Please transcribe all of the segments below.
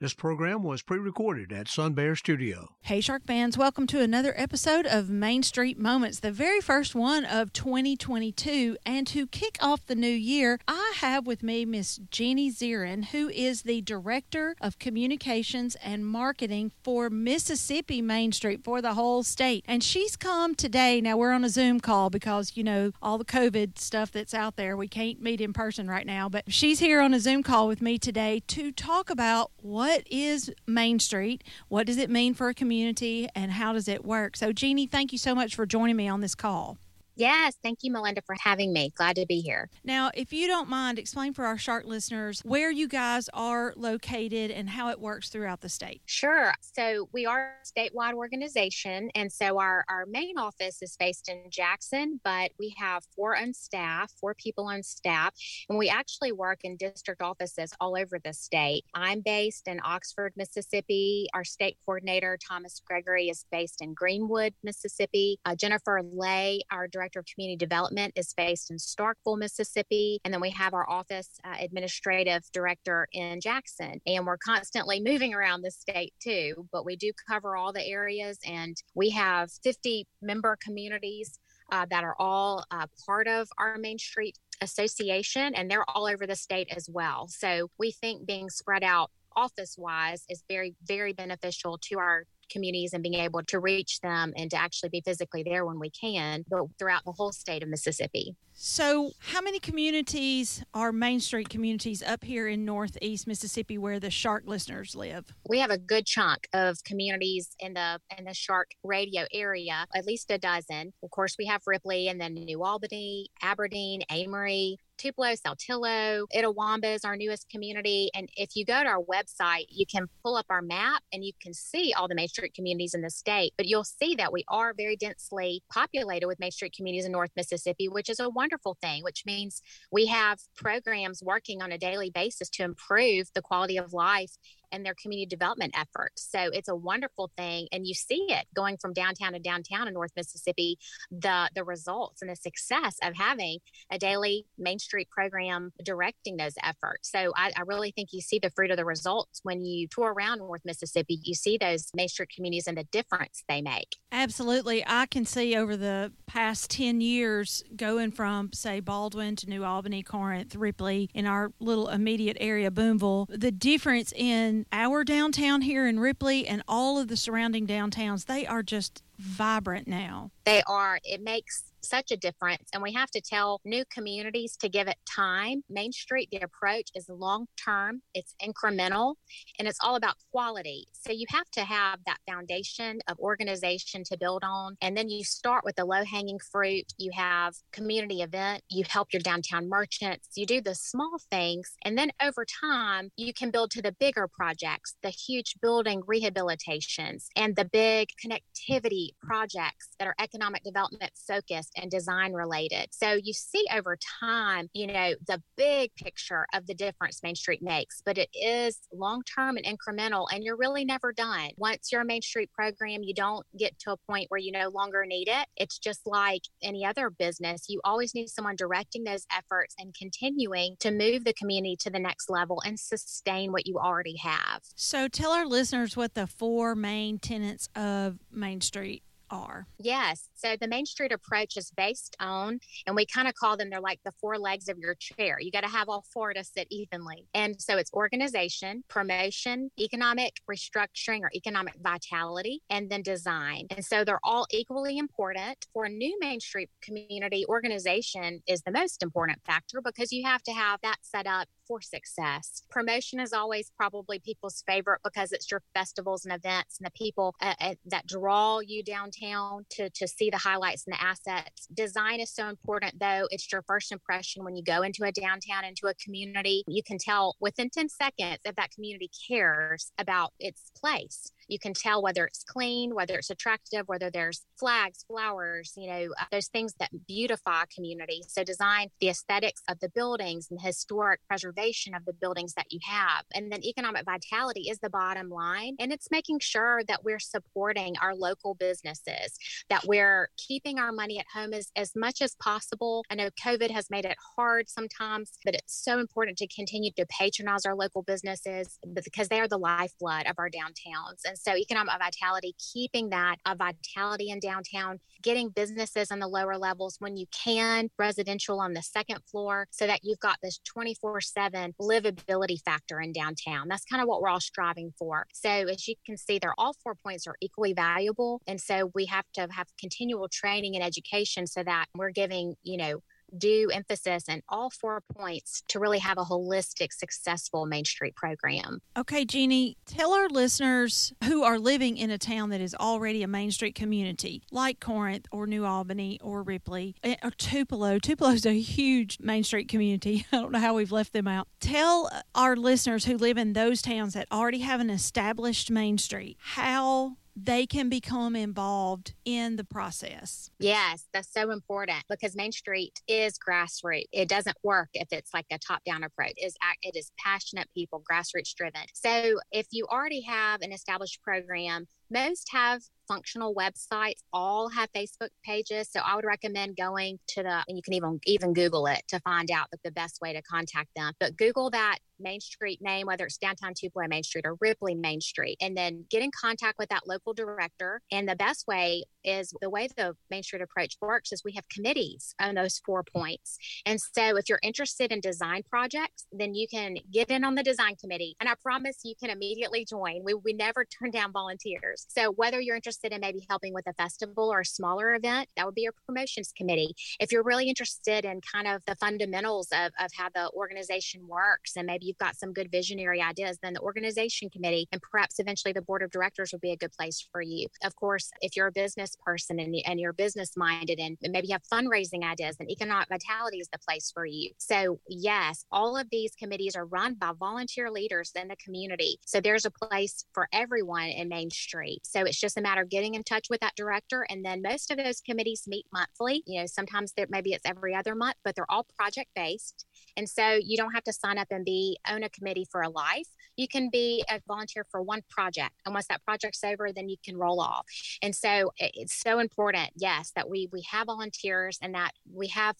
This program was pre recorded at Sun Bear Studio. Hey, Shark fans, welcome to another episode of Main Street Moments, the very first one of 2022. And to kick off the new year, I have with me Miss Jeannie Zieren, who is the Director of Communications and Marketing for Mississippi Main Street for the whole state. And she's come today. Now, we're on a Zoom call because, you know, all the COVID stuff that's out there. We can't meet in person right now, but she's here on a Zoom call with me today to talk about what what is Main Street? What does it mean for a community? And how does it work? So, Jeannie, thank you so much for joining me on this call. Yes, thank you, Melinda, for having me. Glad to be here. Now, if you don't mind, explain for our Shark listeners where you guys are located and how it works throughout the state. Sure. So, we are a statewide organization, and so our, our main office is based in Jackson, but we have four on staff, four people on staff, and we actually work in district offices all over the state. I'm based in Oxford, Mississippi. Our state coordinator, Thomas Gregory, is based in Greenwood, Mississippi. Uh, Jennifer Lay, our director Director of Community Development is based in Starkville, Mississippi. And then we have our office uh, administrative director in Jackson. And we're constantly moving around the state too, but we do cover all the areas. And we have 50 member communities uh, that are all uh, part of our Main Street Association, and they're all over the state as well. So we think being spread out office wise is very, very beneficial to our communities and being able to reach them and to actually be physically there when we can, but throughout the whole state of Mississippi. So, how many communities are Main Street communities up here in Northeast Mississippi where the Shark listeners live? We have a good chunk of communities in the in the Shark radio area, at least a dozen. Of course, we have Ripley and then New Albany, Aberdeen, Amory, Tupelo, Saltillo, Itawamba is our newest community. And if you go to our website, you can pull up our map and you can see all the Main Street communities in the state. But you'll see that we are very densely populated with Main Street communities in North Mississippi, which is a wonderful thing, which means we have programs working on a daily basis to improve the quality of life and their community development efforts. So it's a wonderful thing. And you see it going from downtown to downtown in North Mississippi, the, the results and the success of having a daily Main Street program directing those efforts. So I, I really think you see the fruit of the results when you tour around North Mississippi. You see those Main Street communities and the difference they make. Absolutely. I can see over the past 10 years going from, say, Baldwin to New Albany, Corinth, Ripley, in our little immediate area, Boonville, the difference in our downtown here in Ripley and all of the surrounding downtowns, they are just vibrant now. They are. It makes such a difference. And we have to tell new communities to give it time. Main Street, the approach is long term, it's incremental, and it's all about quality. So you have to have that foundation of organization to build on. And then you start with the low hanging fruit. You have community event, you help your downtown merchants, you do the small things. And then over time, you can build to the bigger projects, the huge building rehabilitations, and the big connectivity projects that are economic development focused and design related. So you see over time, you know, the big picture of the difference Main Street makes, but it is long term and incremental, and you're really never done. Once you're a Main Street program, you don't get to a point where you no longer need it. It's just like any other business. You always need someone directing those efforts and continuing to move the community to the next level and sustain what you already have. So tell our listeners what the four main tenets of Main Street are. Yes. So the Main Street approach is based on, and we kind of call them, they're like the four legs of your chair. You got to have all four to sit evenly. And so it's organization, promotion, economic restructuring or economic vitality, and then design. And so they're all equally important. For a new Main Street community, organization is the most important factor because you have to have that set up for success. Promotion is always probably people's favorite because it's your festivals and events and the people uh, uh, that draw you downtown to, to see the highlights and the assets. Design is so important, though. It's your first impression when you go into a downtown, into a community. You can tell within 10 seconds if that community cares about its place. You can tell whether it's clean, whether it's attractive, whether there's flags, flowers, you know, uh, those things that beautify community. So design the aesthetics of the buildings and historic preservation of the buildings that you have. And then economic vitality is the bottom line. And it's making sure that we're supporting our local businesses, that we're keeping our money at home as, as much as possible. I know COVID has made it hard sometimes, but it's so important to continue to patronize our local businesses because they are the lifeblood of our downtowns. And so economic vitality, keeping that vitality in downtown, getting businesses on the lower levels when you can, residential on the second floor, so that you've got this 24 7 livability factor in downtown. That's kind of what we're all striving for. So, as you can see, they're all four points are equally valuable. And so, we have to have continual training and education so that we're giving, you know, due emphasis in all four points to really have a holistic, successful Main Street program. Okay, Jeannie, tell our listeners who are living in a town that is already a Main Street community, like Corinth or New Albany or Ripley eh, or Tupelo. Tupelo is a huge Main Street community. I don't know how we've left them out. Tell our listeners who live in those towns that already have an established Main Street how they can become involved in the process. Yes, that's so important because Main Street is grassroots. It doesn't work if it's like a top-down approach. It is it is passionate people, grassroots driven. So if you already have an established program, most have functional websites all have facebook pages so i would recommend going to the and you can even even google it to find out the, the best way to contact them but google that Main Street name, whether it's downtown Tupelo Main Street or Ripley Main Street, and then get in contact with that local director. And the best way is the way the Main Street approach works is we have committees on those four points. And so if you're interested in design projects, then you can get in on the design committee. And I promise you can immediately join. We, we never turn down volunteers. So whether you're interested in maybe helping with a festival or a smaller event, that would be your promotions committee. If you're really interested in kind of the fundamentals of, of how the organization works and maybe you've got some good visionary ideas, then the organization committee and perhaps eventually the board of directors would be a good place for you. Of course, if you're a business person and, and you're business minded and maybe you have fundraising ideas, then economic vitality is the place for you. So, yes, all of these committees are run by volunteer leaders in the community. So, there's a place for everyone in Main Street. So, it's just a matter of getting in touch with that director. And then most of those committees meet monthly. You know, sometimes there, maybe it's every other month, but they're all project based. And so you don't have to sign up and be own a committee for a life. You can be a volunteer for one project. And once that project's over, then you can roll off. And so it's so important, yes, that we we have volunteers and that we have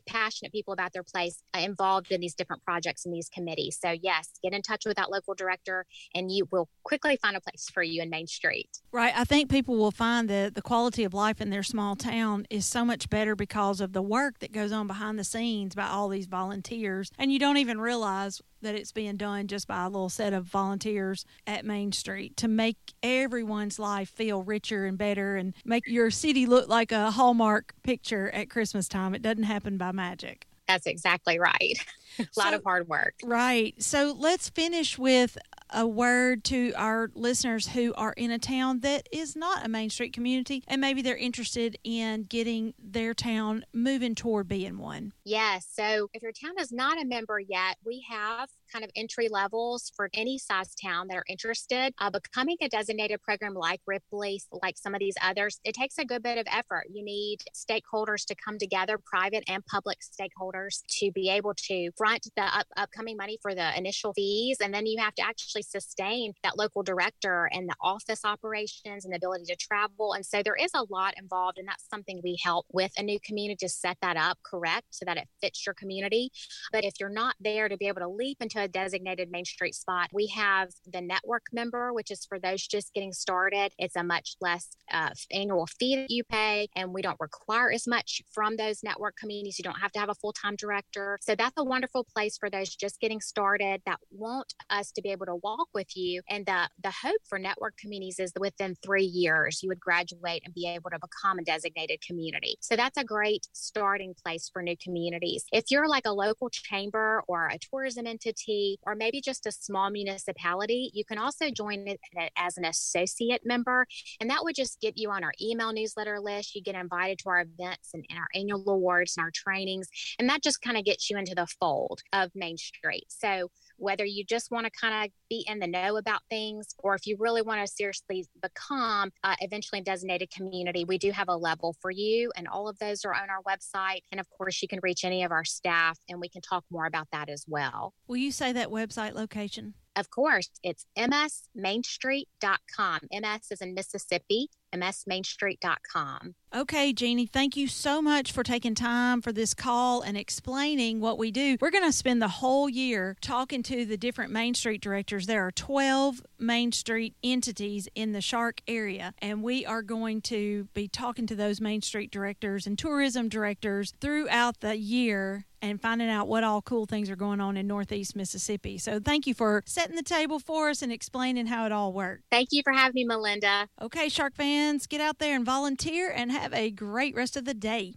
passionate people about their place uh, involved in these different projects and these committees. So, yes, get in touch with that local director and you will quickly find a place for you in Main Street. Right. I think people will find that the quality of life in their small town is so much better because of the work that goes on behind the scenes by all these volunteers. And you don't even realize that it's being done just by a little set of volunteers at Main Street to make everyone's life feel richer and better and make your city look like a Hallmark picture at Christmas time. It doesn't happen by magic. That's exactly right. a lot so, of hard work. Right. So let's finish with a word to our listeners who are in a town that is not a Main Street community and maybe they're interested in getting their town moving toward being one? Yes. So if your town is not a member yet, we have kind of entry levels for any size town that are interested. Uh, becoming a designated program like Ripley, like some of these others, it takes a good bit of effort. You need stakeholders to come together, private and public stakeholders, to be able to front the up, upcoming money for the initial fees. And then you have to actually sustain that local director and the office operations and the ability to travel. And so there is a lot involved. And that's something we help with a new community to set that up correct so that it fits your community. But if you're not there to be able to leap into a designated Main Street spot. We have the network member, which is for those just getting started. It's a much less uh, annual fee that you pay, and we don't require as much from those network communities. You don't have to have a full time director. So that's a wonderful place for those just getting started that want us to be able to walk with you. And the, the hope for network communities is within three years, you would graduate and be able to become a designated community. So that's a great starting place for new communities. If you're like a local chamber or a tourism entity, or maybe just a small municipality, you can also join it as an associate member. And that would just get you on our email newsletter list. You get invited to our events and, and our annual awards and our trainings. And that just kind of gets you into the fold of Main Street. So whether you just want to kind of be in the know about things or if you really want to seriously become uh, eventually a designated community, we do have a level for you. And all of those are on our website. And of course, you can reach any of our staff and we can talk more about that as well. Will you say that website location? Of course, it's msmainstreet.com. MS is in Mississippi, msmainstreet.com. Okay, Jeannie, thank you so much for taking time for this call and explaining what we do. We're going to spend the whole year talking to the different Main Street directors. There are 12 Main Street entities in the Shark area, and we are going to be talking to those Main Street directors and tourism directors throughout the year and finding out what all cool things are going on in Northeast Mississippi. So thank you for setting the table for us and explaining how it all works. Thank you for having me, Melinda. Okay, Shark fans, get out there and volunteer and have a great rest of the day.